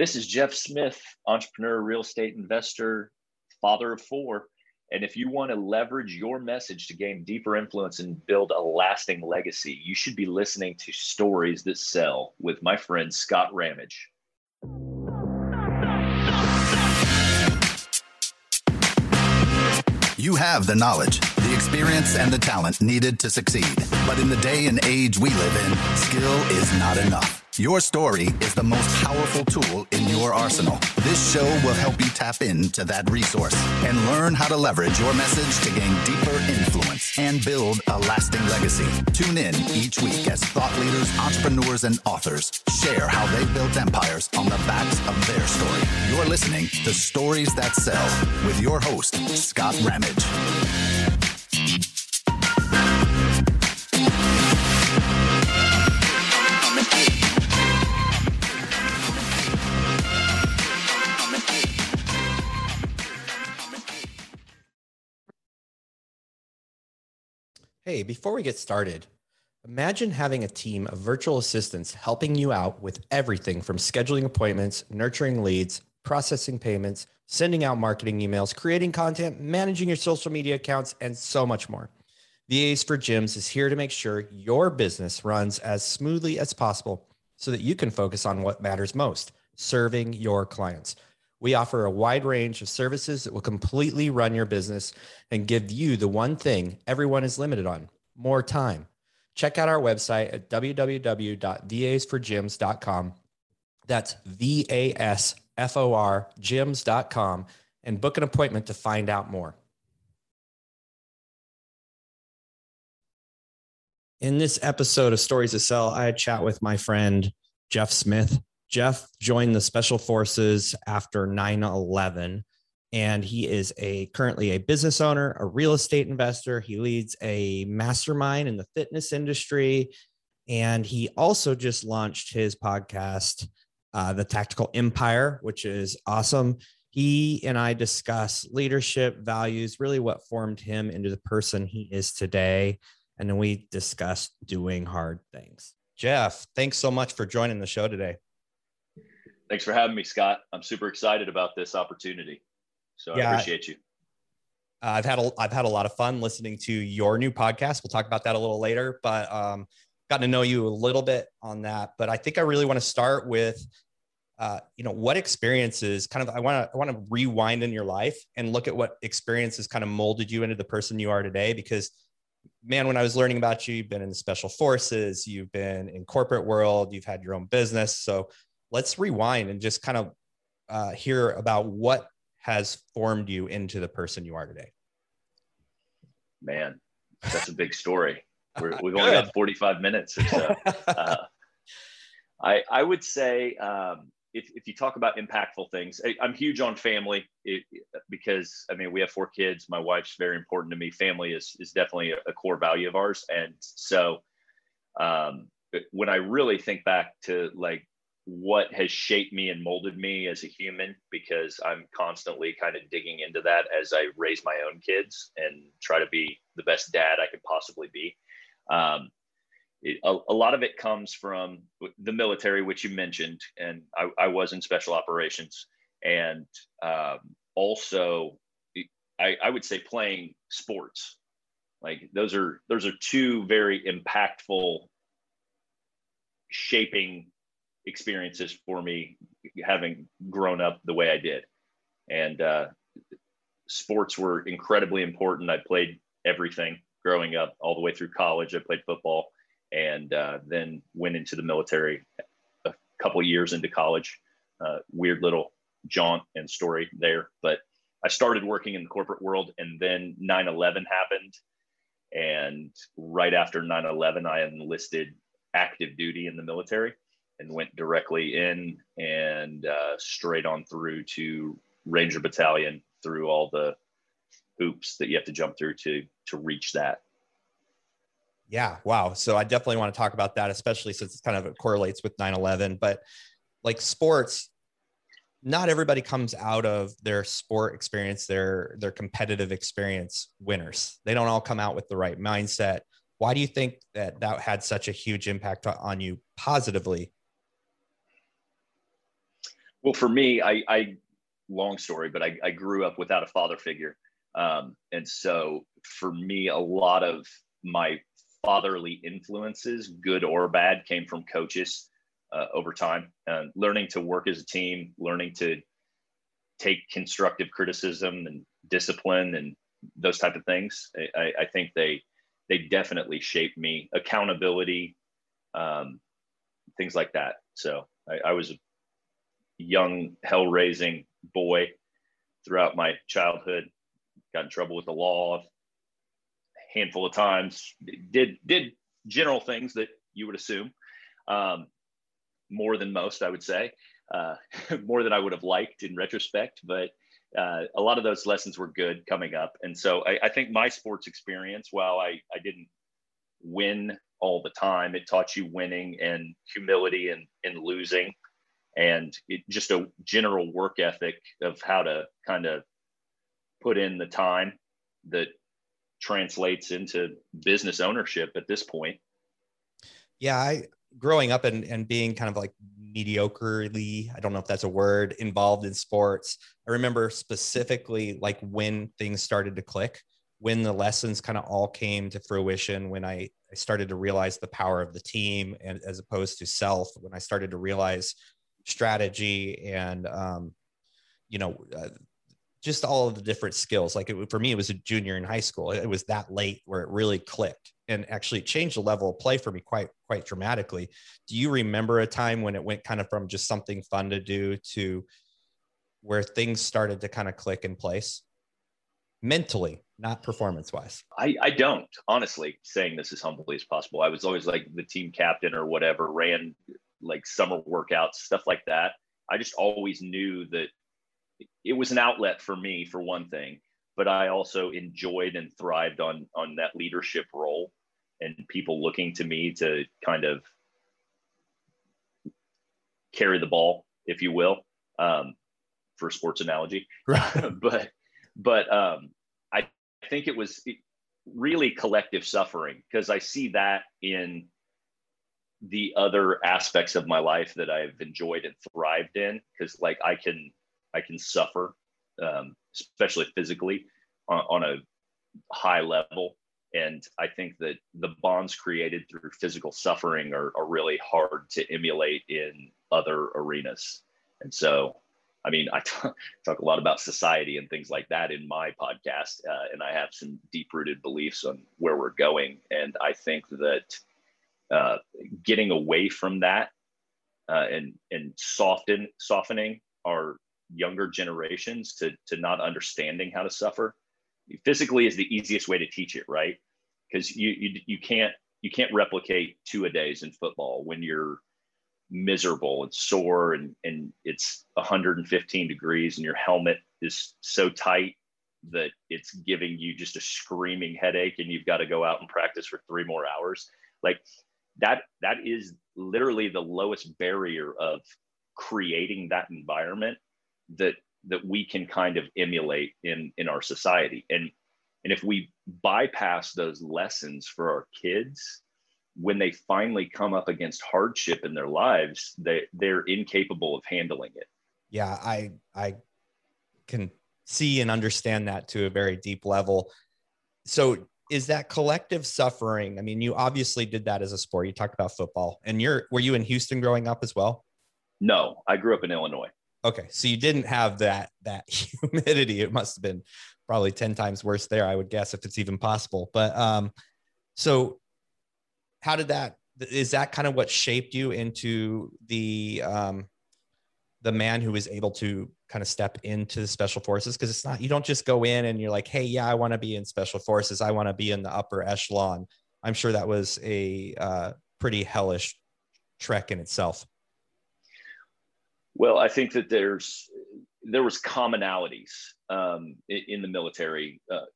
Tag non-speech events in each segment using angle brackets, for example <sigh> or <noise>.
This is Jeff Smith, entrepreneur, real estate investor, father of four. And if you want to leverage your message to gain deeper influence and build a lasting legacy, you should be listening to Stories That Sell with my friend Scott Ramage. You have the knowledge, the experience, and the talent needed to succeed. But in the day and age we live in, skill is not enough. Your story is the most powerful tool in your arsenal. This show will help you tap into that resource and learn how to leverage your message to gain deeper influence and build a lasting legacy. Tune in each week as thought leaders, entrepreneurs, and authors share how they built empires on the backs of their story. You're listening to Stories That Sell with your host, Scott Ramage. Hey, before we get started, imagine having a team of virtual assistants helping you out with everything from scheduling appointments, nurturing leads, processing payments, sending out marketing emails, creating content, managing your social media accounts, and so much more. VAs for Gyms is here to make sure your business runs as smoothly as possible so that you can focus on what matters most serving your clients. We offer a wide range of services that will completely run your business and give you the one thing everyone is limited on more time. Check out our website at www.vasforgyms.com. That's V A S F O R gyms.com and book an appointment to find out more. In this episode of Stories to Sell, I chat with my friend Jeff Smith. Jeff joined the special forces after 9/11 and he is a currently a business owner, a real estate investor. He leads a mastermind in the fitness industry and he also just launched his podcast uh, The Tactical Empire, which is awesome. He and I discuss leadership values, really what formed him into the person he is today. And then we discuss doing hard things. Jeff, thanks so much for joining the show today. Thanks for having me, Scott. I'm super excited about this opportunity. So yeah, I appreciate you. I've had a I've had a lot of fun listening to your new podcast. We'll talk about that a little later, but um, gotten to know you a little bit on that. But I think I really want to start with, uh, you know, what experiences kind of I want to I want to rewind in your life and look at what experiences kind of molded you into the person you are today. Because, man, when I was learning about you, you've been in the special forces, you've been in corporate world, you've had your own business. So let's rewind and just kind of uh, hear about what has formed you into the person you are today. Man, that's a big story. <laughs> we have only got 45 minutes or so. <laughs> Uh, I, I would say um, if, if you talk about impactful things, I, am huge on family it, because I mean, we have four kids. My wife's very important to me. Family is, is definitely a, a core value of ours. And so um, when I really think back to like what has shaped me and molded me as a human because I'm constantly kind of digging into that as I raise my own kids and try to be the best dad I could possibly be. Um, it, a, a, lot of it comes from the military, which you mentioned, and I, I was in special operations, and um, also I, I would say playing sports. Like those are those are two very impactful shaping experiences for me having grown up the way I did. And uh, sports were incredibly important. I played everything growing up, all the way through college. I played football and uh, then went into the military a couple years into college. Uh, weird little jaunt and story there. But I started working in the corporate world and then 9 11 happened. And right after 9 11, I enlisted active duty in the military and went directly in and uh, straight on through to Ranger Battalion through all the hoops that you have to jump through to to reach that. Yeah, wow. So I definitely want to talk about that, especially since it kind of correlates with 9/11. But like sports, not everybody comes out of their sport experience, their their competitive experience winners. They don't all come out with the right mindset. Why do you think that that had such a huge impact on you positively Well, for me, I, I long story, but I, I grew up without a father figure. Um, and so for me, a lot of my fatherly influences, good or bad, came from coaches uh, over time. Uh, learning to work as a team, learning to take constructive criticism and discipline and those type of things. I, I think they they definitely shaped me. Accountability, um, things like that. So I, I was a young hell raising boy throughout my childhood. Got in trouble with the law a handful of times. Did did general things that you would assume, um, more than most, I would say, uh, <laughs> more than I would have liked in retrospect. But uh, a lot of those lessons were good coming up, and so I, I think my sports experience, while I I didn't win all the time, it taught you winning and humility and and losing and it, just a general work ethic of how to kind of put in the time that translates into business ownership at this point. Yeah, I growing up and, and being kind of like mediocrely, I don't know if that's a word, involved in sports. I remember specifically like when things started to click, when the lessons kind of all came to fruition, when I, I started to realize the power of the team and as opposed to self, when I started to realize strategy and um, you know uh, just all of the different skills. Like it, for me it was a junior in high school. It was that late where it really clicked and actually changed the level of play for me quite quite dramatically. Do you remember a time when it went kind of from just something fun to do to where things started to kind of click in place? Mentally not performance wise I, I don't honestly saying this as humbly as possible. I was always like the team captain or whatever ran like summer workouts, stuff like that. I just always knew that it was an outlet for me for one thing, but I also enjoyed and thrived on on that leadership role and people looking to me to kind of carry the ball, if you will, um, for sports analogy. Right. <laughs> but but um, I think it was really collective suffering because I see that in the other aspects of my life that I've enjoyed and thrived in because like I can I can suffer um, especially physically on, on, a high level. And I think that the bonds created through physical suffering are, are really hard to emulate in other arenas. And so I mean I talk, <laughs> talk a lot about society and things like that in my podcast uh, and I have some deep rooted beliefs on where we're going. And I think that uh, getting away from that uh, and and soften softening our younger generations to to not understanding how to suffer physically is the easiest way to teach it right? Because you, you you can't you can't replicate two a days in football when you're miserable and sore and and it's 115 degrees and your helmet is so tight that it's giving you just a screaming headache and you've got to go out and practice for three more hours. Like that that is literally the lowest barrier of creating that environment that that we can kind of emulate in in our society. And and if we bypass those lessons for our kids when they finally come up against hardship in their lives they they're incapable of handling it. Yeah i i can see and understand that to a very deep level. So is that collective suffering i mean you obviously did that as a sport. You talked about football. And you're were you in houston growing up as well? No i grew up in illinois. Okay so you didn't have that that <laughs> humidity. It must have been probably 10 times worse there i would guess if it's even possible. But um so how did that is that kind of what shaped you into the um the man who was able to kind of step into the special forces because it's not you don't just go in and you're like hey yeah i want to be in special forces. I want to be in the upper echelon. I'm sure that was a uh, pretty hellish trek in itself. Well i think that there's there was commonalities um, in, in, the military uh,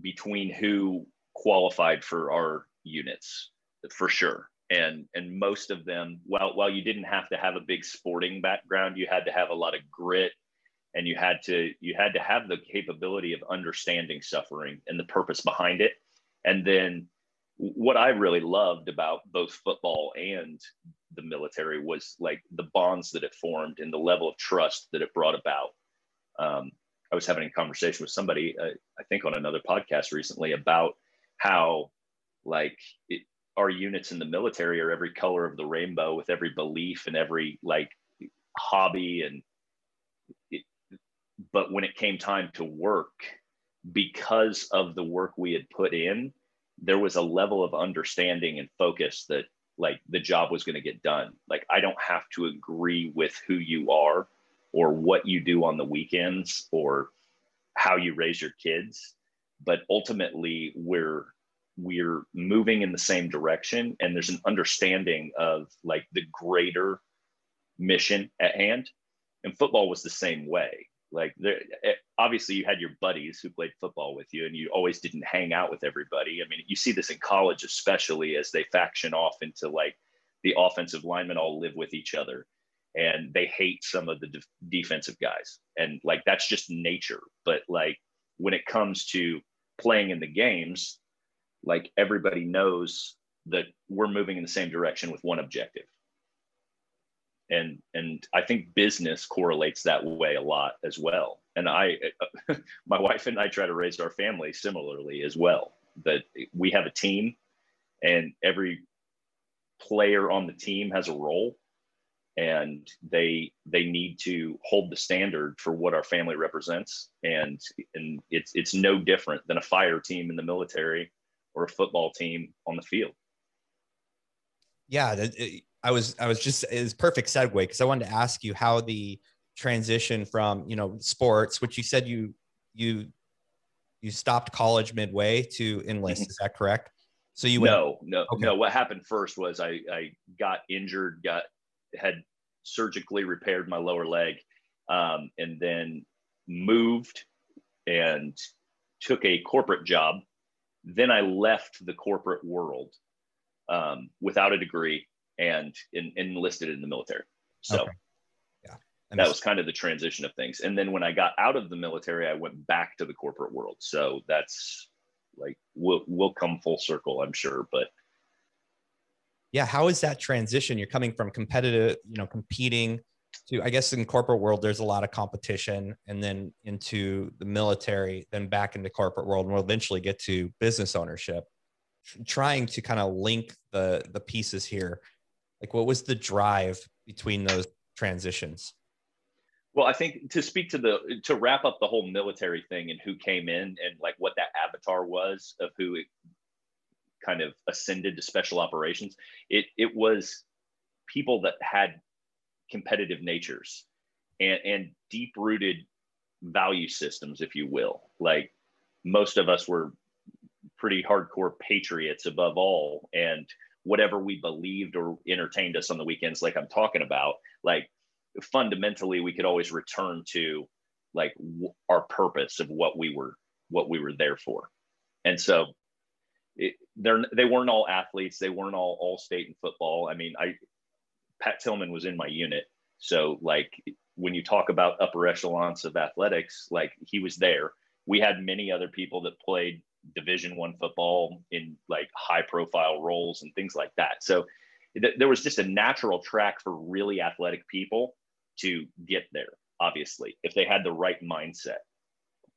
between who qualified for our units for sure and and most of them while while you didn't have to have a big sporting background you had to have a lot of grit and you had to you had to have the capability of understanding suffering and the purpose behind it and then what i really loved about both football and the military was like the bonds that it formed and the level of trust that it brought about. Um, I was having a conversation with somebody, uh, I think on another podcast recently, about how like it, our units in the military are every color of the rainbow with every belief and every like hobby and it, but when it came time to work because of the work we had put in there was a level of understanding and focus that like the job was going to get done. Like i don't have to agree with who you are or what you do on the weekends or how you raise your kids but ultimately we're we're moving in the same direction and there's an understanding of like the greater mission at hand. And football was the same way. Like there eh, obviously you had your buddies who played football with you and you always didn't hang out with everybody. I mean you see this in college especially as they faction off into like the offensive linemen all live with each other and they hate some of the de- defensive guys. And like that's just nature. But like when it comes to playing in the games like everybody knows that we're moving in the same direction with one objective. And and i think business correlates that way a lot as well. And i <laughs> my wife and i try to raise our family similarly as well that we have a team and every player on the team has a role and they they need to hold the standard for what our family represents. And and it's it's no different than a fire team in the military or a football team on the field. Yeah, I was I was just it's perfect segue because I wanted to ask you how the transition from you know sports, which you said you you you stopped college midway to enlist. Mm-hmm. Is that correct? So you went, no no okay. no. What happened first was I I got injured, got had surgically repaired my lower leg, um, and then moved and took a corporate job then I left the corporate world um, without a degree and in, enlisted in the military. So okay. yeah, that was kind of the transition of things. And then when I got out of the military, I went back to the corporate world. So that's like we'll we'll come full circle, I'm sure. But yeah, how is that transition? You're coming from competitive, you know, competing to i guess in corporate world there's a lot of competition and then into the military then back into corporate world and we'll eventually get to business ownership. Trying to kind of link the the pieces here like what was the drive between those transitions? Well i think to speak to the to wrap up the whole military thing and who came in and like what that avatar was of who it kind of ascended to special operations it it was people that had competitive natures and, and deep rooted value systems, if you will. Like most of us were pretty hardcore patriots above all. And whatever we believed or entertained us on the weekends, like I'm talking about, like fundamentally, we could always return to like w- our purpose of what we were what we were there for. And so it, they're they weren't all athletes. They weren't all all state in football. I mean, I Pat Tillman was in my unit. So like when you talk about upper echelons of athletics, like he was there. We had many other people that played division one football in like high profile roles and things like that. So th- there was just a natural track for really athletic people to get there, obviously, if they had the right mindset.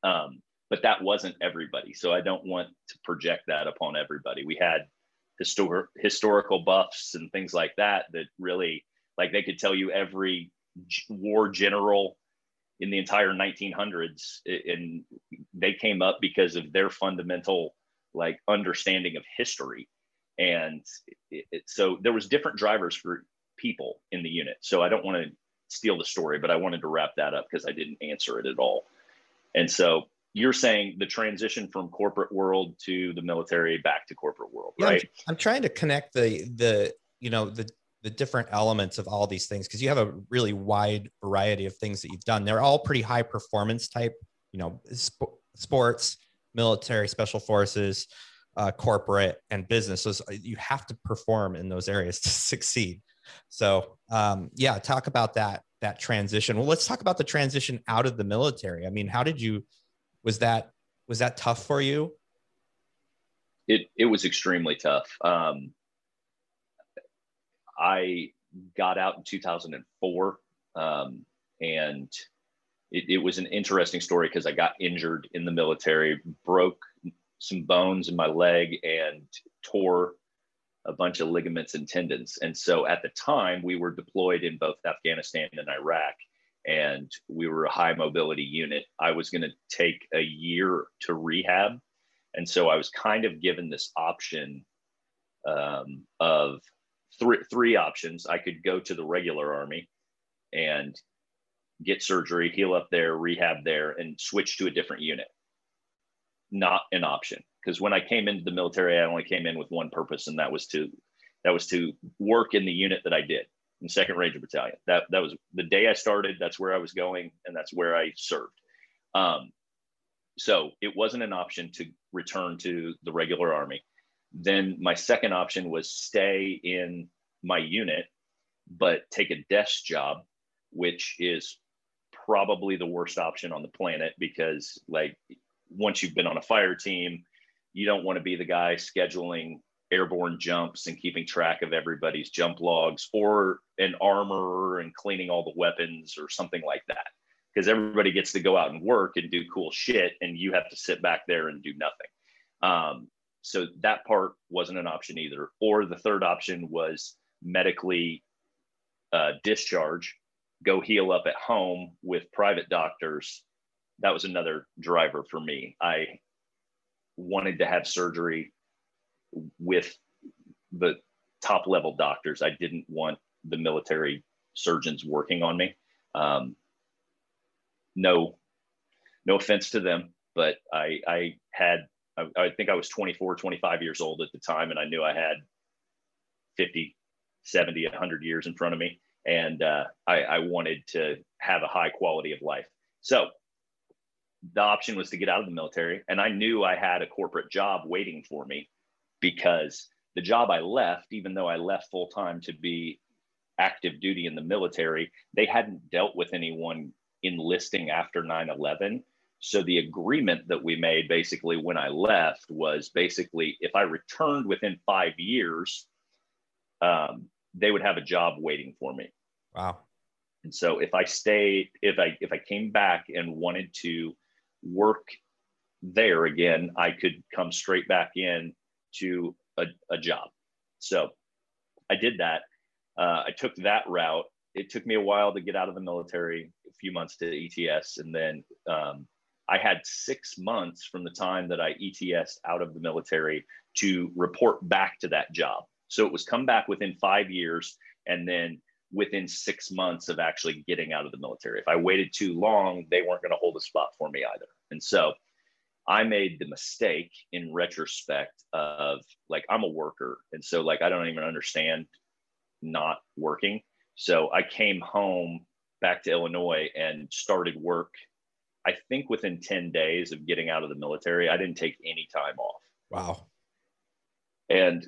Um, but that wasn't everybody. So I don't want to project that upon everybody. We had histor- historical buffs and things like that that really like they could tell you every war general in the entire 1900s and they came up because of their fundamental like understanding of history. And it, it, so there was different drivers for people in the unit. So i don't want to steal the story but i wanted to wrap that up because i didn't answer it at all. And so you're saying the transition from corporate world to the military back to corporate world yeah, right? I'm, I'm trying to connect the the you know the the different elements of all these things because you have a really wide variety of things that you've done. They're all pretty high performance type you know sp- sports military special forces uh, corporate and business. So you have to perform in those areas <laughs> to succeed. So um, yeah talk about that that transition. Well let's talk about the transition out of the military. I mean how did you was that was that tough for you it it was extremely tough um, I got out in 2004. Um, and it, it was an interesting story because I got injured in the military, broke some bones in my leg, and tore a bunch of ligaments and tendons. And so at the time, we were deployed in both Afghanistan and Iraq, and we were a high mobility unit. I was going to take a year to rehab. And so I was kind of given this option um, of three, three options. I could go to the regular army and get surgery, heal up there, rehab there, and switch to a different unit. Not an option because when I came into the military, I only came in with one purpose, and that was to that was to work in the unit that I did Second Ranger Battalion. That that was the day I started. That's where I was going, and that's where I served. Um, so it wasn't an option to return to the regular army. Then my second option was stay in my unit, but take a desk job, which is probably the worst option on the planet because like once you've been on a fire team, you don't want to be the guy scheduling airborne jumps and keeping track of everybody's jump logs or an armor and cleaning all the weapons or something like that. Because everybody gets to go out and work and do cool shit and you have to sit back there and do nothing. Um, so that part wasn't an option either. Or the third option was medically uh, discharge go heal up at home with private doctors. That was another driver for me. I wanted to have surgery with the top level doctors. I didn't want the military surgeons working on me. Um, no no offense to them but i i had I, I think i was 24 25 years old at the time and i knew i had 50 70 100 years in front of me. And uh, I, I wanted to have a high quality of life. So the option was to get out of the military, and I knew I had a corporate job waiting for me because the job I left, even though I left full time to be active duty in the military, they hadn't dealt with anyone enlisting after 9 11. So the agreement that we made basically when I left was basically if I returned within five years, um, they would have a job waiting for me. Wow. And so if I stayed, if I if I came back and wanted to work there again, I could come straight back in to a, a job. So I did that. Uh, I took that route. It took me a while to get out of the military, a few months to ETS, and then um, I had six months from the time that I ETS out of the military to report back to that job. So it was come back within five years and then within six months of actually getting out of the military. If I waited too long, they weren't going to hold a spot for me either. And so I made the mistake in retrospect of like, I'm a worker. And so, like, I don't even understand not working. So I came home back to Illinois and started work. I think within 10 days of getting out of the military, I didn't take any time off. Wow. And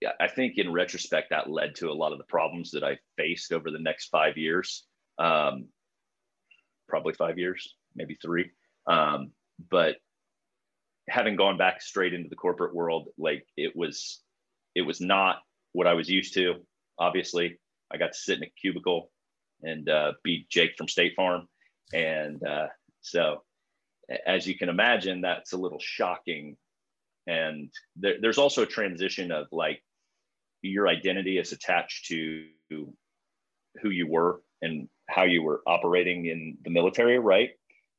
yeah, I think in retrospect, that led to a lot of the problems that I faced over the next five years. Um, probably five years, maybe three. Um, but having gone back straight into the corporate world, like it was, it was not what I was used to. Obviously, I got to sit in a cubicle and uh, be Jake from State Farm, and uh, so as you can imagine, that's a little shocking. And there, there's also a transition of like your identity is attached to who you were and how you were operating in the military right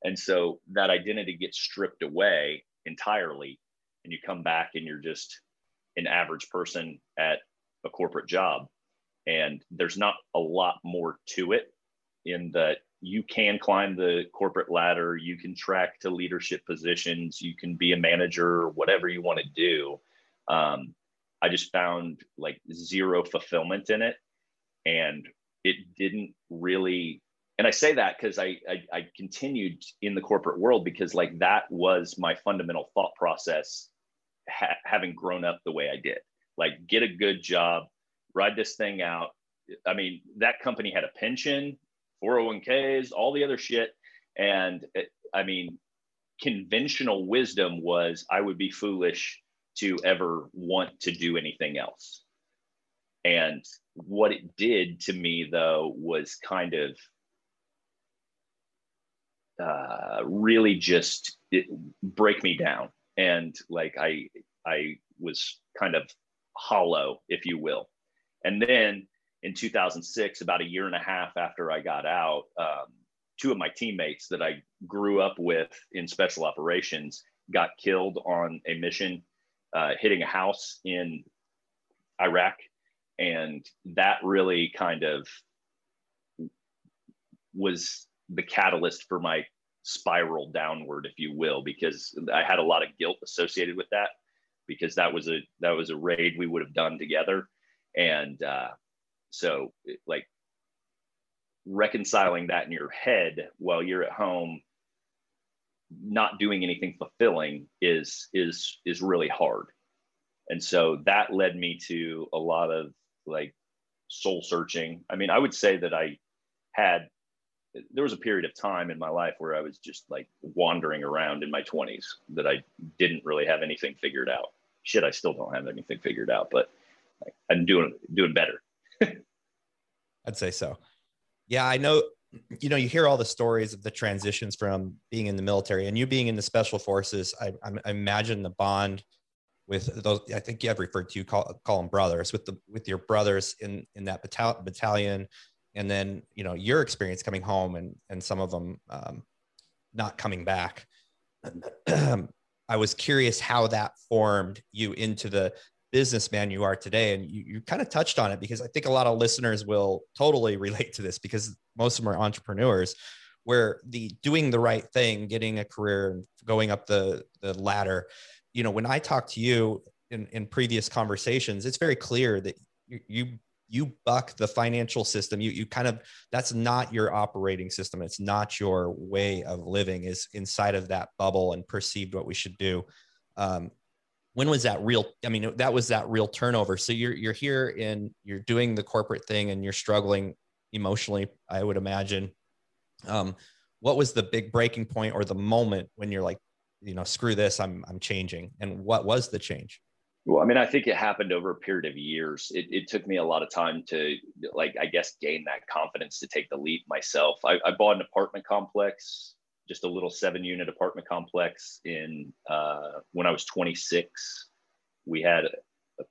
and so that identity gets stripped away entirely and you come back and you're just an average person at a corporate job and there's not a lot more to it in that you can climb the corporate ladder, you can track to leadership positions, you can be a manager, whatever you want to do. Um, I just found like zero fulfillment in it. And it didn't really, and I say that because I, I, I continued in the corporate world because like that was my fundamental thought process, ha- having grown up the way I did. Like, get a good job, ride this thing out. I mean, that company had a pension, 401ks, all the other shit. And it, I mean, conventional wisdom was I would be foolish to ever want to do anything else. And what it did to me, though, was kind of uh, really just break me down. And like I, I was kind of hollow, if you will. And then in 2006, about a year and a half after I got out, um, two of my teammates that I grew up with in special operations got killed on a mission uh, hitting a house in Iraq. And that really kind of was the catalyst for my spiral downward, if you will, because I had a lot of guilt associated with that because that was a that was a raid we would have done together. And uh, so like reconciling that in your head while you're at home not doing anything fulfilling is is is really hard and so that led me to a lot of like soul searching i mean i would say that i had there was a period of time in my life where i was just like wandering around in my 20s that i didn't really have anything figured out shit i still don't have anything figured out but i'm doing doing better <laughs> i'd say so yeah i know you know, you hear all the stories of the transitions from being in the military and you being in the special forces. I, I imagine the bond with those. I think you have referred to call call them brothers with the with your brothers in in that battalion battalion, and then you know your experience coming home and and some of them um, not coming back. <clears throat> I was curious how that formed you into the businessman you are today. And you, you kind of touched on it because I think a lot of listeners will totally <laughs> relate to this because most of them are entrepreneurs where the doing the right thing, getting a career and going up the, the ladder, you know, when I talk to you in, in previous conversations, it's very clear that you, you you buck the financial system. You you kind of that's not your operating system. It's not your way of living is inside of that bubble and perceived what we should do. Um, when was that real i mean that was that real turnover. So you're you're here and you're doing the corporate thing and you're struggling emotionally i would imagine. Um, what was the big breaking point or the moment when you're like you know screw this i'm i'm changing? And what was the change well i mean i think it happened over a period of years it, it took me a lot of time to like i guess gain that confidence to take the leap myself i, I bought an apartment complex just a little seven unit apartment complex in uh, when I was 26. We had a,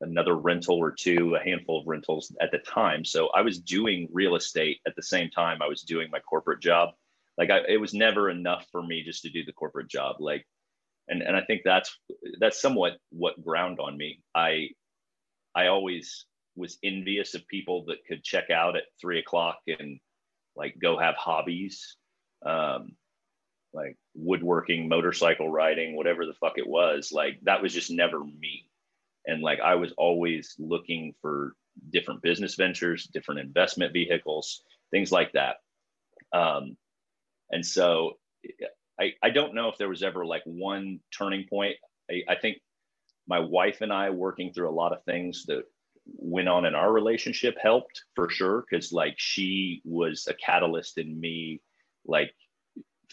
another rental or two, a handful of rentals at the time. So I was doing real estate at the same time I was doing my corporate job. Like I, it was never enough for me just to do the corporate job. Like, and and I think that's that's somewhat what ground on me. I I always was envious of people that could check out at three o'clock and like go have hobbies um, like woodworking, motorcycle riding, whatever the fuck it was. Like that was just never me. And like I was always looking for different business ventures, different investment vehicles, things like that. Um, and so I, I don't know if there was ever like one turning point. I, I think my wife and I working through a lot of things that went on in our relationship helped for sure because like she was a catalyst in me like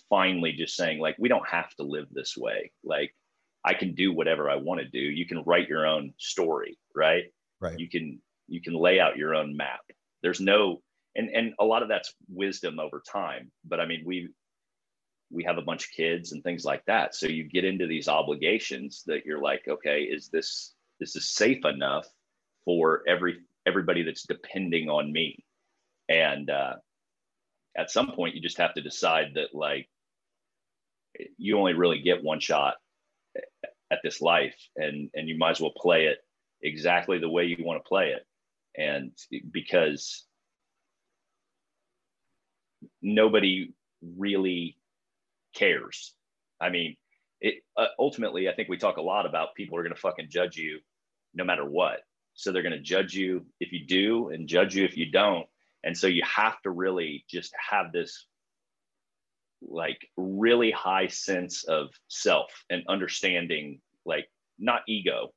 finally just saying like we don't have to live this way. Like i can do whatever i want to do. You can write your own story right? Right. You can you can lay out your own map. There's no and and a lot of that's wisdom over time but i mean we we have a bunch of kids and things like that. So you get into these obligations that you're like okay is this this is safe enough for every everybody that's depending on me? And uh at some point you just have to decide that like you only really get one shot at this life and and you might as well play it exactly the way you want to play it. And because nobody really cares? I mean it uh, ultimately i think we talk a lot about people are going to fucking judge you no matter what. So they're going to judge you if you do and judge you if you don't. And so you have to really just have this like really high sense of self and understanding like not ego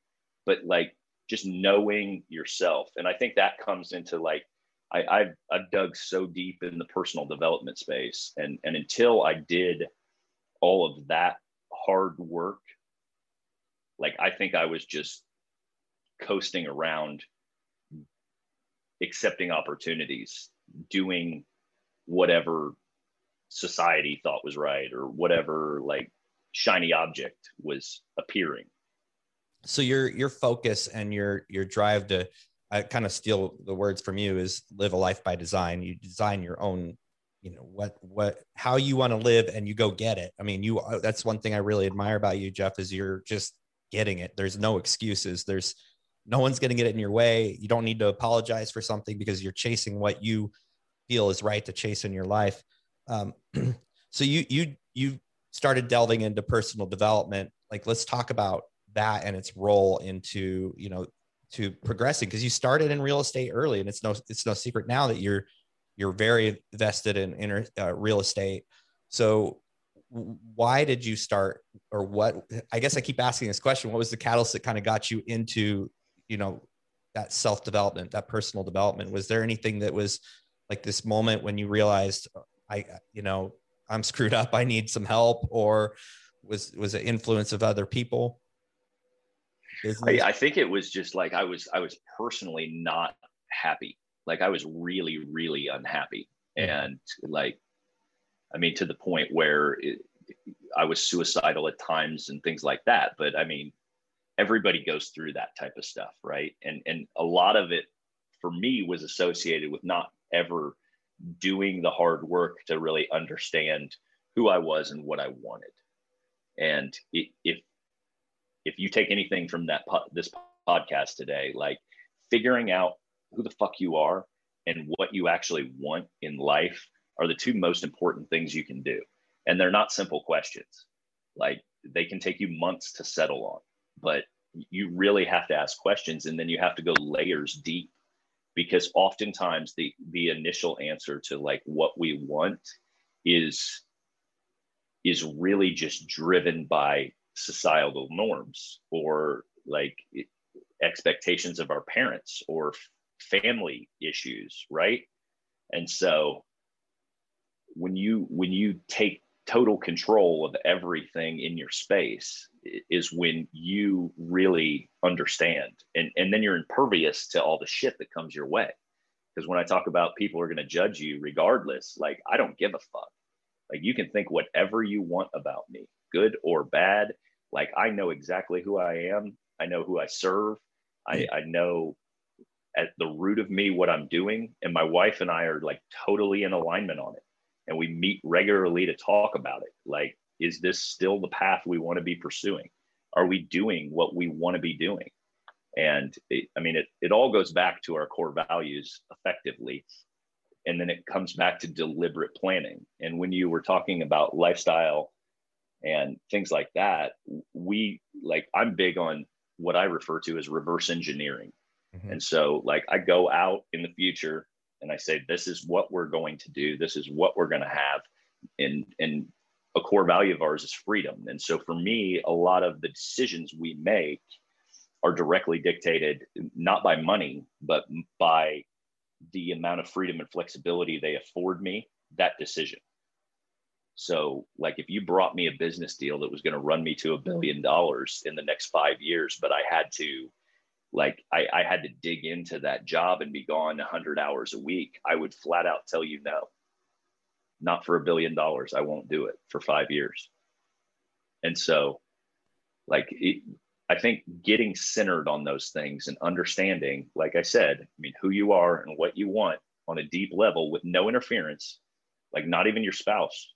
but like just knowing yourself. And i think that comes into like I, I've, I've dug so deep in the personal development space. And and until i did all of that hard work like i think i was just coasting around accepting opportunities, doing whatever society thought was right or whatever like shiny object was appearing. So your your focus and your your drive to I kind of steal the words from you is live a life by design. You design your own, you know, what what how you want to live and you go get it. I mean, you that's one thing I really admire about you, Jeff, is you're just getting it. There's no excuses. There's no one's going to get it in your way. You don't need to apologize for something because you're chasing what you feel is right to chase in your life. Um, <clears throat> so you you you started delving into personal development. Like, let's talk about that and its role into you know to progressing because you started in real estate early, and it's no it's no secret now that you're you're very vested in inter, uh, real estate. So why did you start or what i guess i keep asking this question what was the catalyst that kind of got you into you know that self development that personal development? Was there anything that was like this moment when you realized i you know i'm screwed up i need some help or was was it influence of other people? I, I think it was just like i was i was personally not happy like i was really really unhappy. And like i mean to the point where it, i was suicidal at times and things like that. But i mean everybody goes through that type of stuff right? And and a lot of it for me was associated with not ever doing the hard work to really understand who i was and what i wanted. And if if you take anything from that po- this podcast today like figuring out who the fuck you are and what you actually want in life are the two most important things you can do. And they're not simple questions. Like they can take you months to settle on but you really have to ask questions and then you have to go layers deep because oftentimes the the initial answer to like what we want is is really just driven by societal norms or like expectations of our parents or family issues right? And so when you when you take total control of everything in your space is when you really understand. And, and then you're impervious to all the shit that comes your way. Because when i talk about people are going to judge you regardless like i don't give a fuck. Like you can think whatever you want about me good or bad. Like i know exactly who i am. I know who i serve. I, I know at the root of me what i'm doing and my wife and i are like totally in alignment on it and we meet regularly to talk about it. Like, is this still the path we want to be pursuing? Are we doing what we want to be doing? And it, I mean, it, it all goes back to our core values effectively. And then it comes back to deliberate planning. And when you were talking about lifestyle and things like that, we like, I'm big on what I refer to as reverse engineering. Mm-hmm. And so, like, I go out in the future and I say, this is what we're going to do. This is what we're going to have. And, and a core value of ours is freedom. And so for me, a lot of the decisions we make are directly dictated not by money, but by the amount of freedom and flexibility they afford me that decision. So, like, if you brought me a business deal that was going to run me to a billion dollars in the next five years, but I had to like I, I had to dig into that job and be gone 100 hours a week i would flat out tell you no. Not for a billion dollars i won't do it for five years. And so like it, i think getting centered on those things and understanding like i said i mean who you are and what you want on a deep level with no interference like not even your spouse.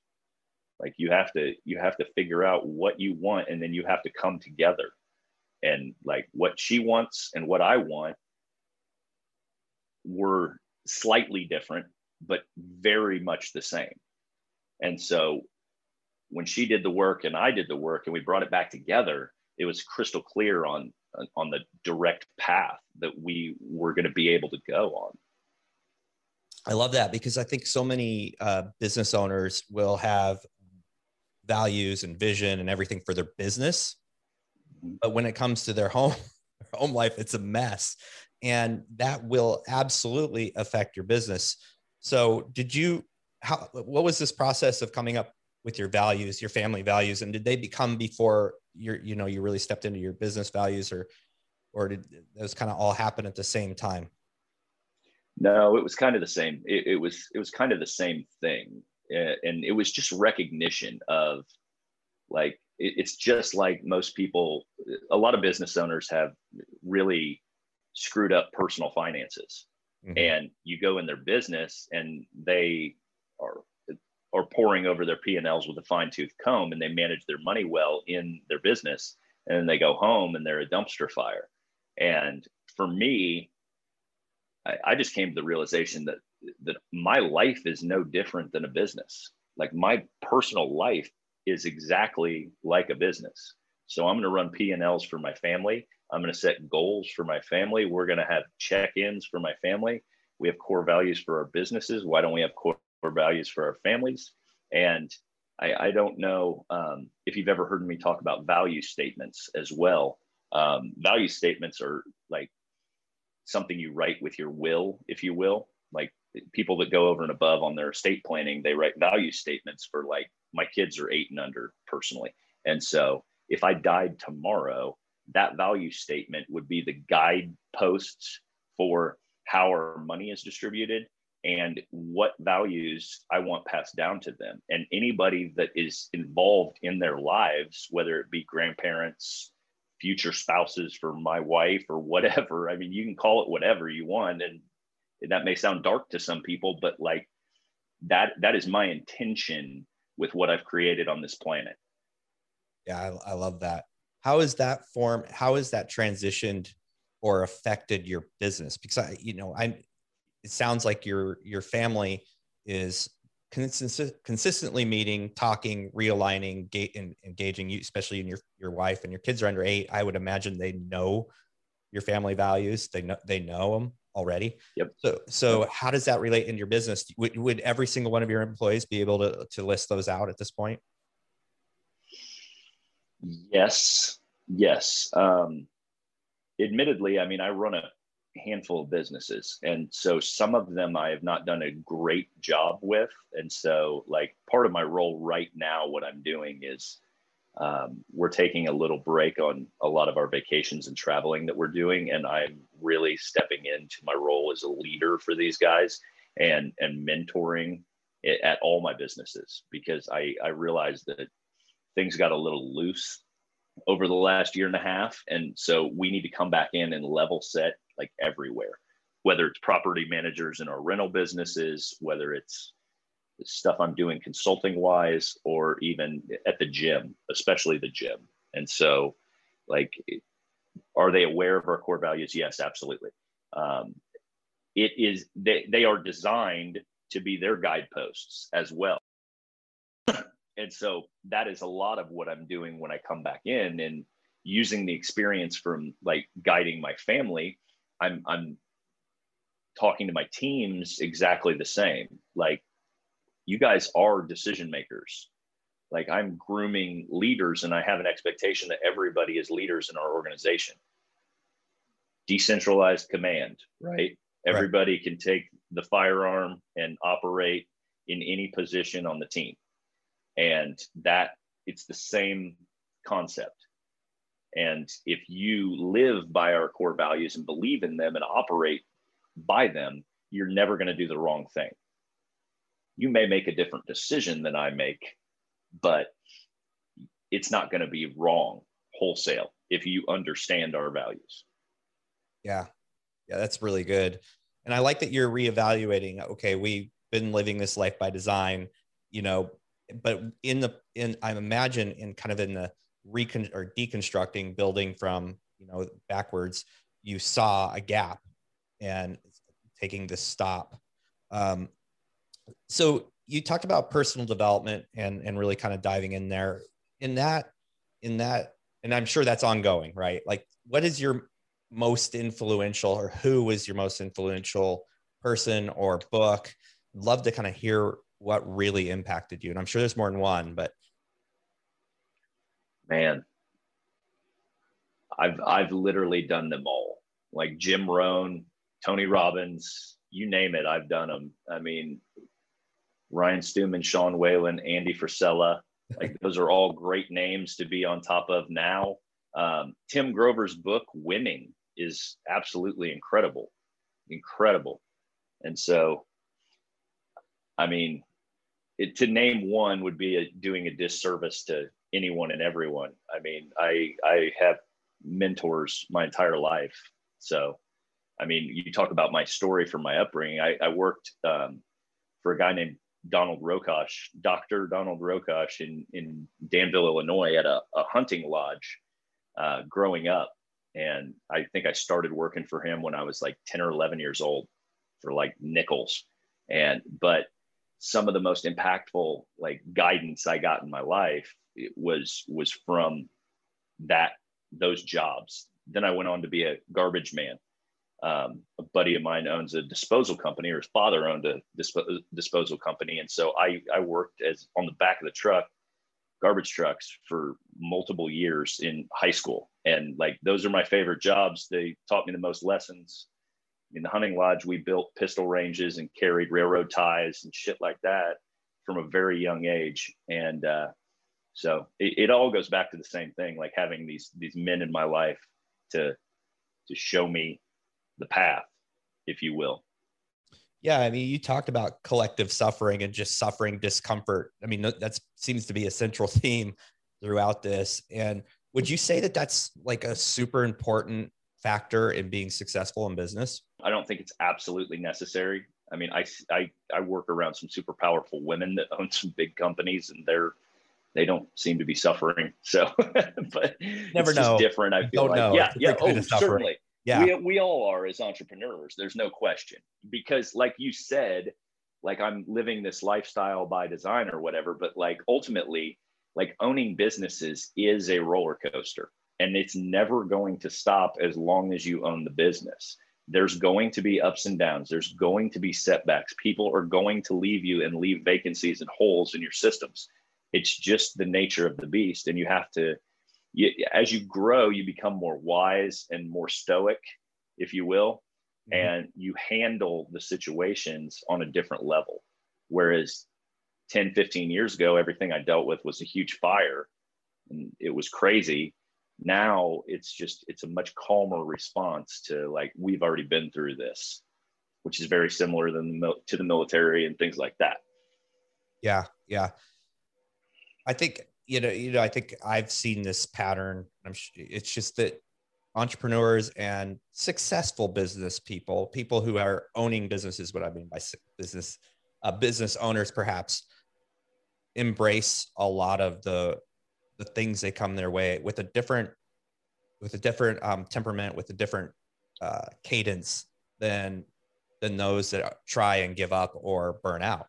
Like you have to you have to figure out what you want and then you have to come together and like what she wants and what I want were slightly different, but very much the same. And so when she did the work and I did the work and we brought it back together, it was crystal clear on on the direct path that we were going to be able to go on. I love that because I think so many uh, business owners will have values and vision and everything for their business, Mm-hmm. but when it comes to their home <laughs> home life it's a mess. And that will absolutely affect your business. So did you how what was this process of coming up with your values your family values? And did they become before you're you know you really stepped into your business values or or did those kind of all happen at the same time? No, it was kind of the same. It, it was it was kind of the same thing, and it was just recognition of like it's just like most people. A lot of business owners have really screwed up personal finances, mm-hmm. and you go in their business and they are are pouring over their P and Ls with a fine tooth comb, and they manage their money well in their business, and then they go home and they're a dumpster fire. And for me, I, I just came to the realization that that my life is no different than a business. Like my personal life is exactly like a business. So I'm going to run P&Ls for my family. I'm going to set goals for my family. We're going to have check-ins for my family. We have core values for our businesses. Why don't we have core, values for our families? And I, I don't know um, if you've ever heard me talk about value statements as well. Um, value statements are like something you write with your will, if you will. Like people that go over and above on their estate planning, they write value statements for like my kids are eight and under personally. And so if I died tomorrow, that value statement would be the guideposts for how our money is distributed and what values I want passed down to them. And anybody that is involved in their lives, whether it be grandparents, future spouses for my wife or whatever. I mean, you can call it whatever you want. And that may sound dark to some people, but like that, that is my intention with what I've created on this planet. Yeah, I, I love that. How is that form? How is that transitioned or affected your business? Because I, you know, I, it sounds like your your family is consist- consistently meeting, talking, realigning, ga- and engaging you, especially in your your wife and your kids are under eight. I would imagine they know your family values. They know they know them already. Yep. So so how does that relate in your business? Would, would every single one of your employees be able to to list those out at this point? Yes. Yes. Um, admittedly, I mean, I run a handful of businesses and so some of them i have not done a great job with and so like part of my role right now what i'm doing is um, we're taking a little break on a lot of our vacations and traveling that we're doing and i'm really stepping into my role as a leader for these guys and and mentoring at all my businesses because i i realized that things got a little loose over the last year and a half and so we need to come back in and level set like everywhere, whether it's property managers in our rental businesses, whether it's stuff I'm doing consulting wise, or even at the gym, especially the gym. And so, like, are they aware of our core values? Yes, absolutely. Um, it is they, they are designed to be their guideposts as well. and so that is a lot of what I'm doing when I come back in and using the experience from like guiding my family I'm I'm talking to my teams exactly the same. Like you guys are decision makers. Like I'm grooming leaders and I have an expectation that everybody is leaders in our organization. Decentralized command, right? Everybody right. can take the firearm and operate in any position on the team. And that it's the same concept. And if you live by our core values and believe in them and operate by them, you're never going to do the wrong thing. You may make a different decision than I make, but it's not going to be wrong wholesale if you understand our values. Yeah. Yeah, that's really good. And I like that you're reevaluating. Okay, we've been living this life by design, you know, but in the in I imagine in kind of in the recon or deconstructing building from you know backwards you saw a gap and taking this stop um, so you talked about personal development and and really kind of diving in there. In that in that and i'm sure that's ongoing right? Like what is your most influential or who was your most influential person or book? Love to kind of hear what really impacted you and i'm sure there's more than one but. Man, I've I've literally done them all. Like Jim Rohn, Tony Robbins, you name it, I've done them. I mean, Ryan Stewman, Sean Whalen, Andy Frisella, like those are all great names to be on top of now. Um, Tim Grover's book, Winning, is absolutely incredible, incredible. And so, I mean, it, to name one would be a, doing a disservice to anyone and everyone. I mean, I I have mentors my entire life. So, I mean, you talk about my story from my upbringing. I, I worked um, for a guy named Donald Rokosh, Dr. Donald Rokosh in, in Danville, Illinois, at a, a hunting lodge uh, growing up. And I think I started working for him when I was like 10 or 11 years old for like nickels. And, but some of the most impactful like guidance I got in my life was, was from that, those jobs. Then I went on to be a garbage man um, a buddy of mine owns a disposal company, or his father owned a disp- disposal company, and so I I worked as on the back of the truck, garbage trucks for multiple years in high school, and like those are my favorite jobs. They taught me the most lessons. In the hunting lodge, we built pistol ranges and carried railroad ties and shit like that from a very young age, and uh, so it, it all goes back to the same thing, like having these these men in my life to to show me the path, if you will. Yeah, I mean, you talked about collective suffering and just suffering discomfort. I mean, that seems to be a central <laughs> theme throughout this. And would you say that that's like a super important factor in being successful in business? I don't think it's absolutely necessary. I mean, I, I, I work around some super powerful women that <laughs> own some big companies and they're, they don't seem to be suffering. So, <laughs> but never know. different. I feel don't like, know. yeah, yeah. Oh, certainly yeah. We, we all are as entrepreneurs there's no question. Because like you said like i'm living this lifestyle by design or whatever but like ultimately like owning businesses is a roller coaster and it's never going to stop as long as you own the business. There's going to be ups and downs. There's going to be setbacks. People are going to leave you and leave vacancies and holes in your systems. It's just the nature of the beast and you have to you, as you grow, you become more wise and more stoic, if you will, mm-hmm. and you handle the situations on a different level. Whereas 10, 15 years ago, everything I dealt with was a huge fire and it was crazy. Now it's just, it's a much calmer response to like, we've already been through this, which is very similar than the, to the military and things like that. Yeah. Yeah. I think you know, you know, I think I've seen this pattern. I'm, it's just that entrepreneurs and successful business people, people who are owning businesses, what I mean by business, uh, business owners, perhaps embrace a lot of the the things they come their way with a different with a different um, temperament, with a different uh, cadence than than those that try and give up or burn out.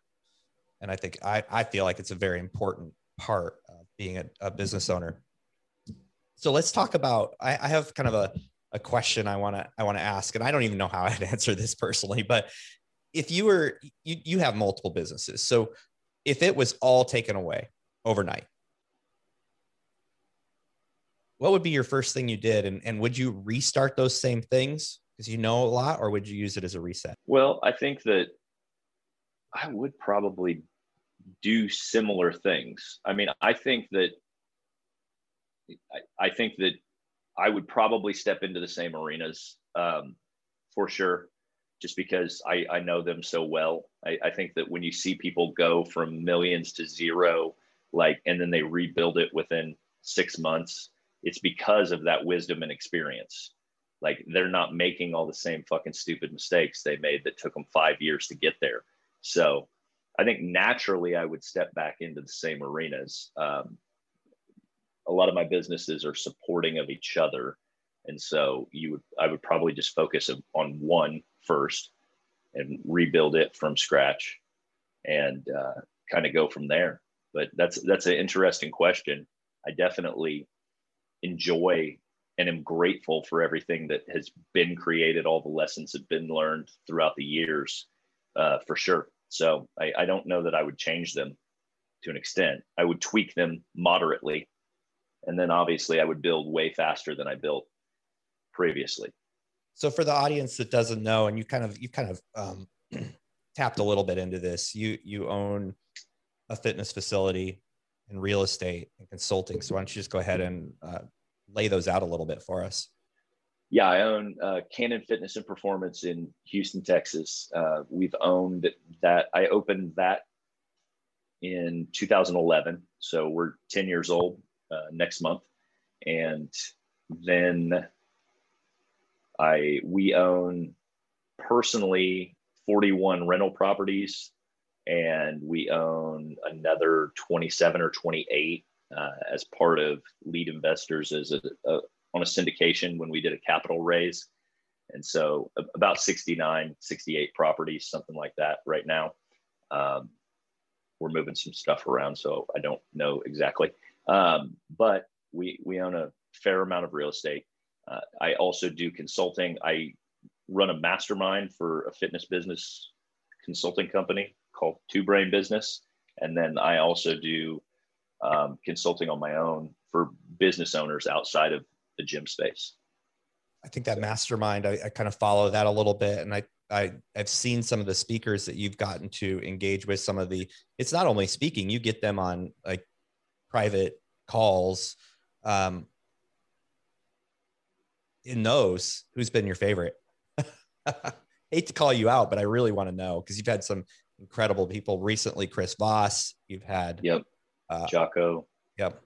And I think I, I feel like it's a very important part being a, a business owner. So let's talk about. I, I have kind of a, a question I want to I want to ask, and I don't even know how <laughs> I'd answer this personally, but if you were you you have multiple businesses, so if it was all taken away overnight, what would be your first thing you did, and and would you restart those same things because you know a lot, or would you use it as a reset? Well, I think that I would probably do similar things. I mean, I think that I, I think that I would probably step into the same arenas um, for sure, just because I, I know them so well. I, I think that when you see people go from millions to zero, like, and then they rebuild it within six months, it's because of that wisdom and experience. Like they're not making all the same fucking stupid mistakes they made that took them five years to get there. So I think naturally I would step back into the same arenas. Um, a lot of my businesses are supporting of each other, and so you would I would probably just focus on one first and rebuild it from scratch, and uh, kind of go from there. But that's that's an interesting question. I definitely enjoy and am grateful for everything that has been created, all the lessons have been learned throughout the years, uh, for sure. So I, I don't know that I would change them to an extent. I would tweak them moderately. And then obviously I would build way faster than I built previously. So for the audience that doesn't know, and you kind of you kind of um, <clears throat> tapped a little bit into this, you you own a fitness facility and real estate and consulting. So why don't you just go ahead and uh, lay those out a little bit for us? Yeah, I own uh, Cannon Fitness and Performance in Houston, Texas. Uh, we've owned that. I opened that in 2011, so we're 10 years old uh, next month, and then I we own personally 41 rental properties, and we own another 27 or 28 uh, as part of lead investors as a, a on a syndication when we did a capital raise. And so about 69, 68 properties, something like that right now. Um, we're moving some stuff around, so I don't know exactly. Um, but we, we own a fair amount of real estate. Uh, I also do consulting. I run a mastermind for a fitness business consulting company called Two Brain Business. And then I also do um, consulting on my own for business owners outside of the gym space. I think that mastermind, I, I kind of follow that a little bit. And I, I, I've seen some of the speakers that you've gotten to engage with some of the, it's not only speaking, you get them on like private calls. Um, in those, who's been your favorite? <laughs> Hate to call you out, but I really want to know because you've had some incredible people recently. Chris Voss, you've had, yep, uh, Jocko, yep,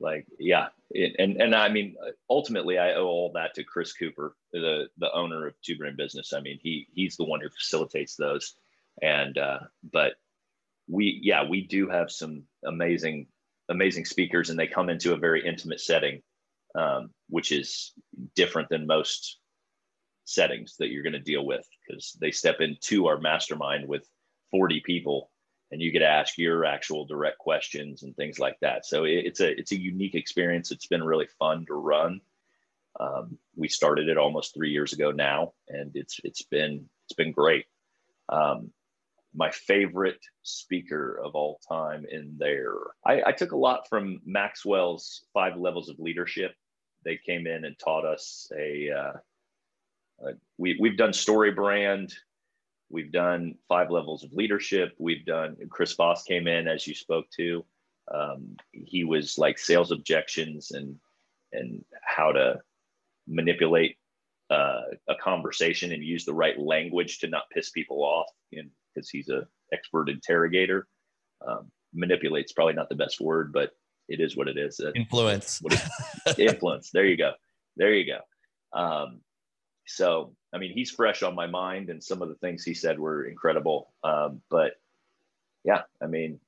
like yeah. It, and and i mean ultimately i owe all that to chris cooper the the owner of two brain business. I mean he he's the one who facilitates those. And uh but we yeah we do have some amazing amazing speakers and they come into a very intimate setting um, which is different than most settings that you're going to deal with because they step into our mastermind with 40 people and you get to ask your actual direct questions and things like that. So it, it's a it's a unique experience. It's been really fun to run. Um, we started it almost three years ago now, and it's it's been it's been great. Um, my favorite speaker of all time in there. I, I took a lot from Maxwell's Five Levels of Leadership. They came in and taught us a. Uh, we we've done Story Brand We've done five levels of leadership. We've done, Chris Voss came in as you spoke to. Um, he was like sales objections and, and how to manipulate uh, a conversation and use the right language to not piss people off because he's an expert interrogator. Um, manipulate's probably not the best word, but it is what it is. Influence. What influence. There you go. There you go. Um, so, I mean, he's fresh on my mind, and some of the things he said were incredible. Um, but yeah, I mean,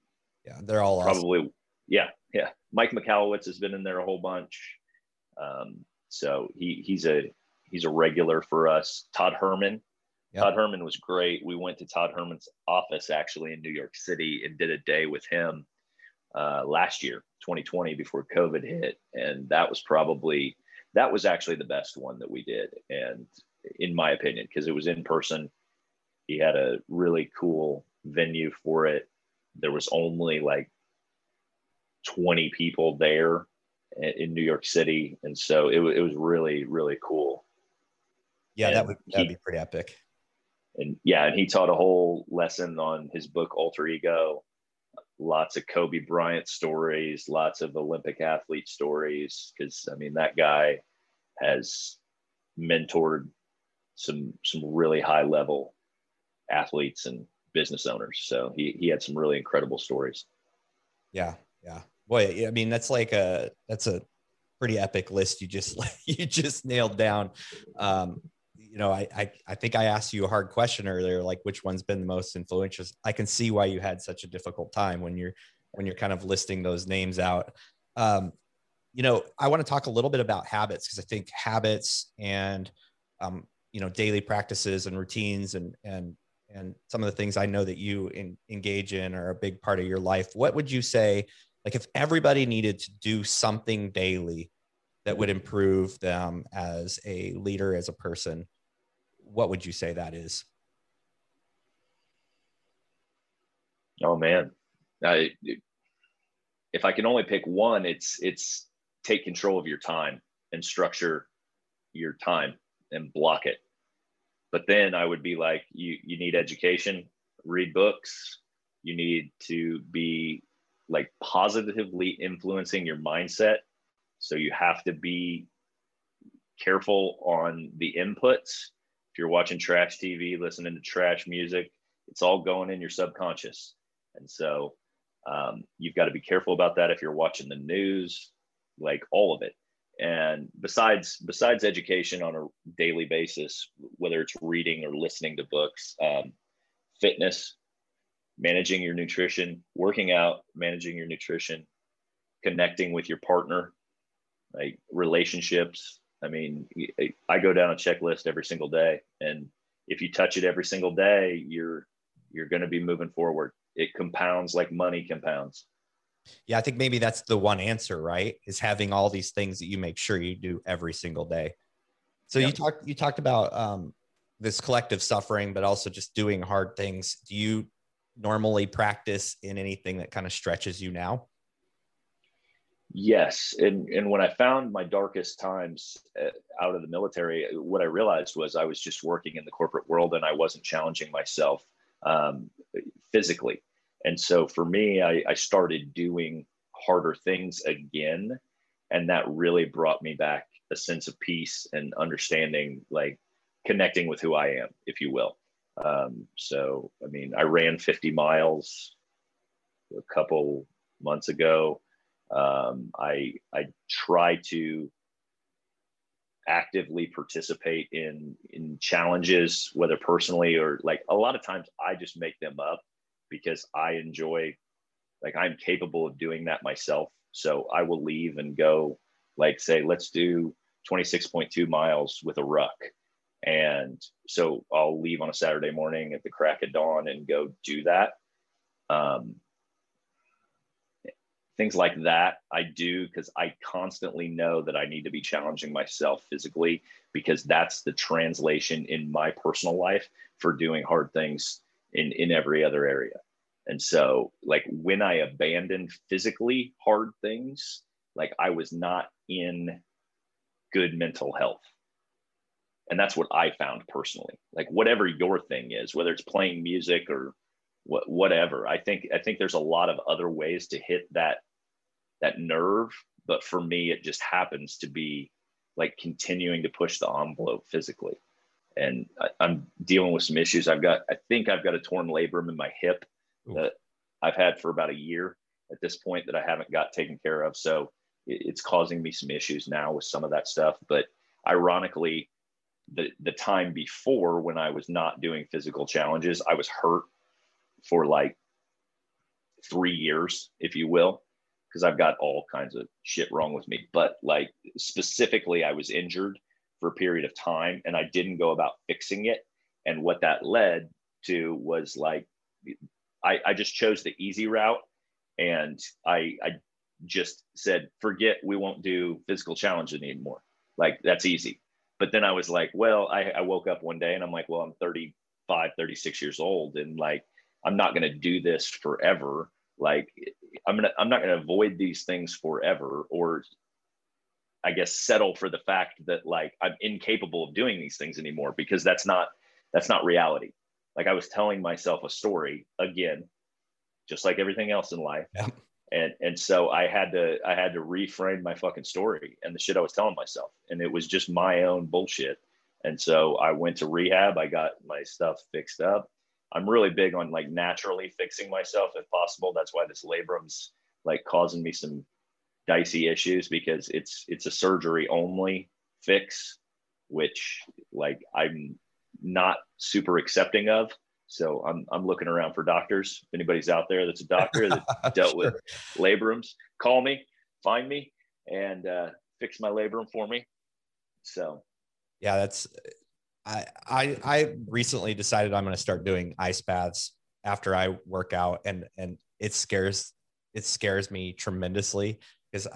yeah, they're all probably, awesome. yeah, yeah. Mike Michalowicz has been in there a whole bunch. Um, so he he's a he's a regular for us. Todd Herman. Yep. Todd Herman was great. We went to Todd Herman's office actually in New York City and did a day with him uh, last year, 2020, before COVID hit, and that was probably that was actually the best one that we did. And in my opinion, because it was in person, he had a really cool venue for it. There was only like 20 people there in New York City. And so it, it was really, really cool. Yeah, and that would that'd he, be pretty epic. And yeah, and he taught a whole lesson on his book Alter Ego lots of Kobe Bryant stories, lots of Olympic athlete stories. Because I mean, that guy has mentored some some really high level athletes and business owners. So he he had some really incredible stories. Yeah, yeah. Boy, I mean, that's like a that's a pretty epic list you just <laughs> you just nailed down. Um, you know, I, I, I think I asked you a hard question earlier, like which one's been the most influential. I can see why you had such a difficult time when you're when you're kind of listing those names out. Um, you know, I want to talk a little bit about habits because I think habits and um, you know daily practices and routines and and and some of the things I know that you in, engage in are a big part of your life. What would you say, like, if everybody needed to do something daily that would improve them as a leader, as a person? what would you say that is? Oh man, I, if I can only pick one, it's it's take control of your time and structure your time and block it. But then I would be like, you you need education, read books. You need to be like positively influencing your mindset. So you have to be careful on the inputs. If you're watching trash TV, listening to trash music, it's all going in your subconscious. And so um, you've got to be careful about that if you're watching the news, like all of it. And besides besides education on a daily basis, whether it's reading or listening to books, um, fitness, managing your nutrition, working out, managing your nutrition, connecting with your partner, like relationships. I mean, I go down a checklist every single day, and if you touch it every single day, you're you're going to be moving forward. It compounds like money compounds. Yeah, I think maybe that's the one answer, right? Is having all these things that you make sure you do every single day. So yep. you talked you talked about um, this collective suffering, but also just doing hard things. Do you normally practice in anything that kind of stretches you now? Yes, and and when I found my darkest times uh, out of the military, what I realized was I was just working in the corporate world and I wasn't challenging myself um, physically. And so for me, I, I started doing harder things again, and that really brought me back a sense of peace and understanding, like connecting with who I am, if you will. Um, so, I mean, I ran 50 miles a couple months ago. Um, I I try to actively participate in in challenges, whether personally or like a lot of times I just make them up because I enjoy like I'm capable of doing that myself. So I will leave and go like say, let's do 26.2 miles with a ruck. And so I'll leave on a Saturday morning at the crack of dawn and go do that. Um, things like that I do because I constantly know that I need to be challenging myself physically because that's the translation in my personal life for doing hard things in in every other area. And so like when I abandoned physically hard things, like I was not in good mental health. And that's what I found personally. Like whatever your thing is, whether it's playing music or what, whatever, I think I think there's a lot of other ways to hit that that nerve. But for me, it just happens to be like continuing to push the envelope physically. And I, I'm dealing with some issues. I've got, I think I've got a torn labrum in my hip Ooh. that I've had for about a year at this point that I haven't got taken care of. So it's causing me some issues now with some of that stuff. But ironically, the the time before when I was not doing physical challenges, I was hurt for like three years, if you will because I've got all kinds of shit wrong with me. But like specifically, I was injured for a period of time and I didn't go about fixing it. And what that led to was like, I, I just chose the easy route and I, I just said, forget, we won't do physical challenges anymore. Like that's easy. But then I was like, well, I, I woke up one day and I'm like, well, I'm 35, 36 years old and like, I'm not going to do this forever like i'm gonna i'm not gonna avoid these things forever or i guess settle for the fact that like i'm incapable of doing these things anymore because that's not that's not reality. Like i was telling myself a story again just like everything else in life. Yeah. and and so i had to i had to reframe my fucking story and the shit i was telling myself. And it was just my own bullshit. And so i went to rehab. I got my stuff fixed up. I'm really big on like naturally fixing myself if possible. That's why this labrum's like causing me some dicey issues because it's it's a surgery only fix, which like I'm not super accepting of. So I'm I'm looking around for doctors. If anybody's out there that's a doctor that <laughs> dealt sure. with labrums, call me, find me, and uh, fix my labrum for me. So yeah, that's I, I I recently decided I'm going to start doing ice baths after I work out, and and it scares it scares me tremendously because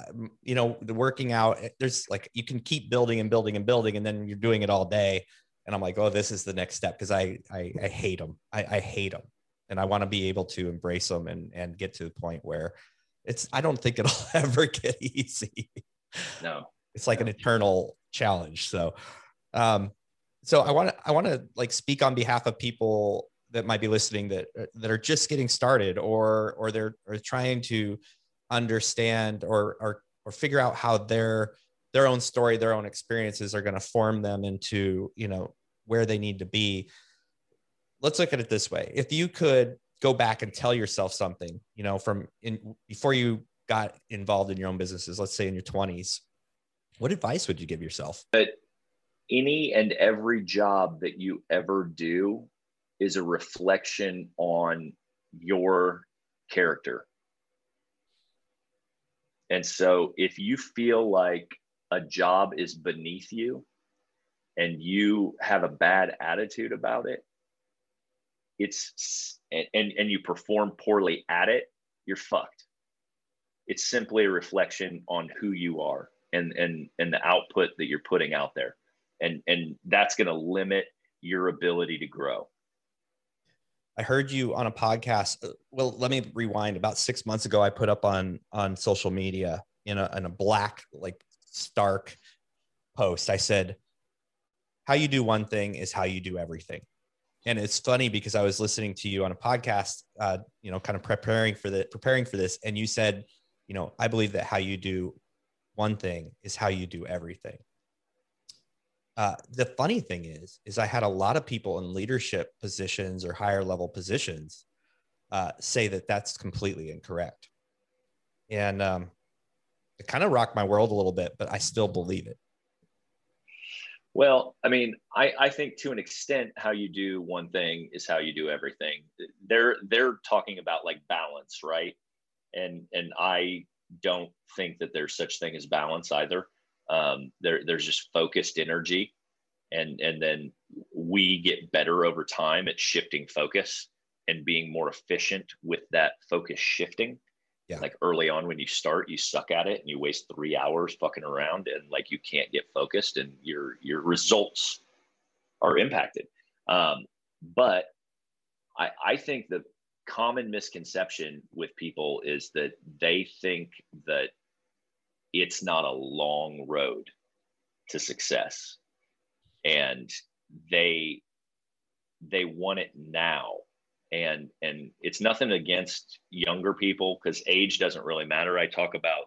you know the working out eh, there's like you can keep building and building and building, and then you're doing it all day, and I'm like, oh, this is the next step because I, I I hate them. I, I hate them, and I want to be able to embrace them and and get to the point where it's. I don't think it'll <laughs> ever get easy. No, it's like an eternal challenge. So. Um, so I want to I want to like speak on behalf of people that might be listening that uh, that are just getting started or or they're or trying to understand or or or figure out how their their own story, their own experiences are going to form them into, you know, where they need to be. Let's look at it this way. If you could go back and tell yourself something, you know, from in before you got involved in your own businesses, let's say in your 20s, what advice would you give yourself? That any and every job that you ever do is a reflection on your character. And so if you feel like a job is beneath you and you have a bad attitude about it, it's and, and you perform poorly at it, you're fucked. It's simply a reflection on who you are and and and the output that you're putting out there. And and that's to limit your ability to grow. I heard you on a podcast. Uh, well, let me rewind. About six months ago, I put up on on social media in a in a black like stark post. I said, "How you do one thing is how you do everything." And it's funny because I was listening to you on a podcast, uh, you know, kind of preparing for the preparing for this, and you said, you know, I believe that how you do one thing is how you do everything. Uh, the funny thing is, is I had a lot of people in leadership positions or higher level positions uh, say that that's completely incorrect, and um, it kind of rocked my world a little bit, but I still believe it. Well, I mean, I, I think to an extent, how you do one thing is how you do everything. They're they're talking about like balance, right? And and I don't think that there's such thing as balance either. Um, there, there's just focused energy, and and then we get better over time at shifting focus and being more efficient with that focus shifting. Yeah. Like early on when you start, you suck at it and you waste three hours fucking around and like you can't get focused and your your results are impacted. Um, but I, I think the common misconception with people is that they think that it's not a long road to success. And they they want it now. And and it's nothing against younger people because age doesn't really matter. I talk about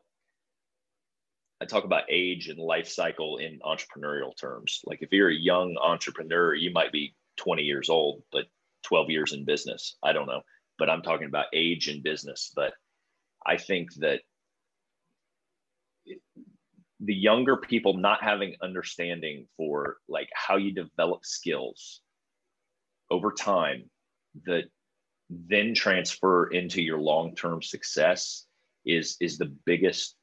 i talk about age and life cycle in entrepreneurial terms. Like if you're a young entrepreneur you might be 20 years old but 12 years in business. I don't know. But i'm talking about age in business. But i think that the younger people not having understanding for like how you develop skills over time that then transfer into your long-term success is is the biggest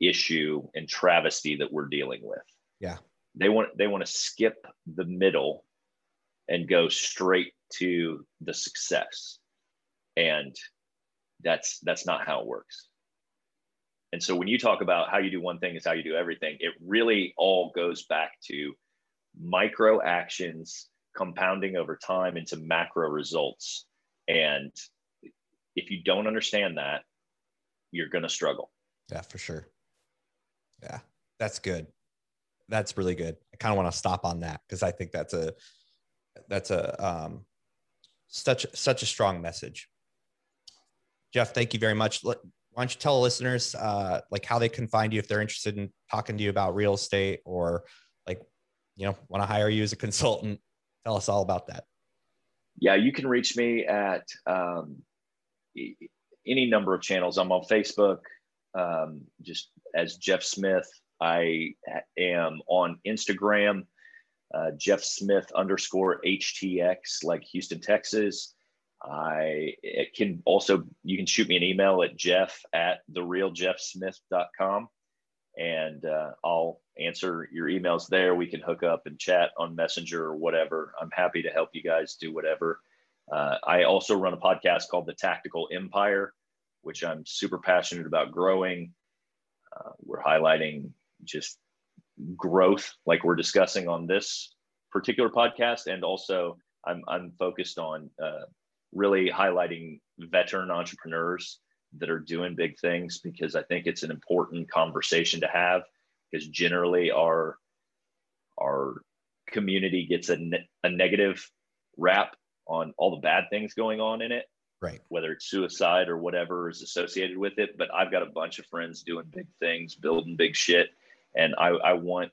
issue and travesty that we're dealing with. Yeah. They want they want to skip the middle and go straight to the success. And that's that's not how it works and so when you talk about how you do one thing is how you do everything, it really all goes back to micro actions compounding over time into macro results. And if you don't understand that, you're going to struggle. Yeah, for sure. Yeah, that's good. That's really good. I kind of want to stop on that because I think that's a that's a um, such such a strong message. Jeff, thank you very much why don't you tell listeners uh, like how they can find you if they're interested in talking to you about real estate or like you know want to hire you as a consultant? Tell us all about that. Yeah you can reach me at um, any number of channels. I'm on facebook um, just as jeff smith. I am on instagram uh, jeff smith underscore htx like houston texas I it can also you can shoot me an email at jeff at therealjeffsmith.com and uh, I'll answer your emails there. We can hook up and chat on Messenger or whatever. I'm happy to help you guys do whatever. Uh, I also run a podcast called The Tactical Empire, which I'm super passionate about growing. Uh, we're highlighting just growth, like we're discussing on this particular podcast, and also I'm I'm focused on uh, really highlighting veteran entrepreneurs that are doing big things because I think it's an important conversation to have because generally our our community gets a, ne- a negative rap on all the bad things going on in it right whether it's suicide or whatever is associated with it but i've got a bunch of friends doing big things building big shit And I, I want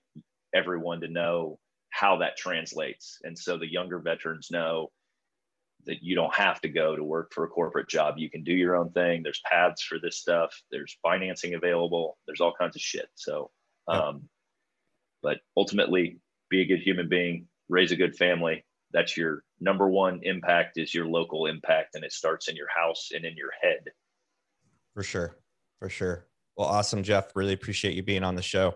everyone to know how that translates. And so the younger veterans know that you don't have to go to work for a corporate job. You can do your own thing. There's paths for this stuff. There's financing available. There's all kinds of shit. So, um, but ultimately, be a good human being, raise a good family. That's your number one impact is your local impact, and it starts in your house and in your head. For sure, for sure. Well, awesome, Jeff. Really appreciate you being on the show.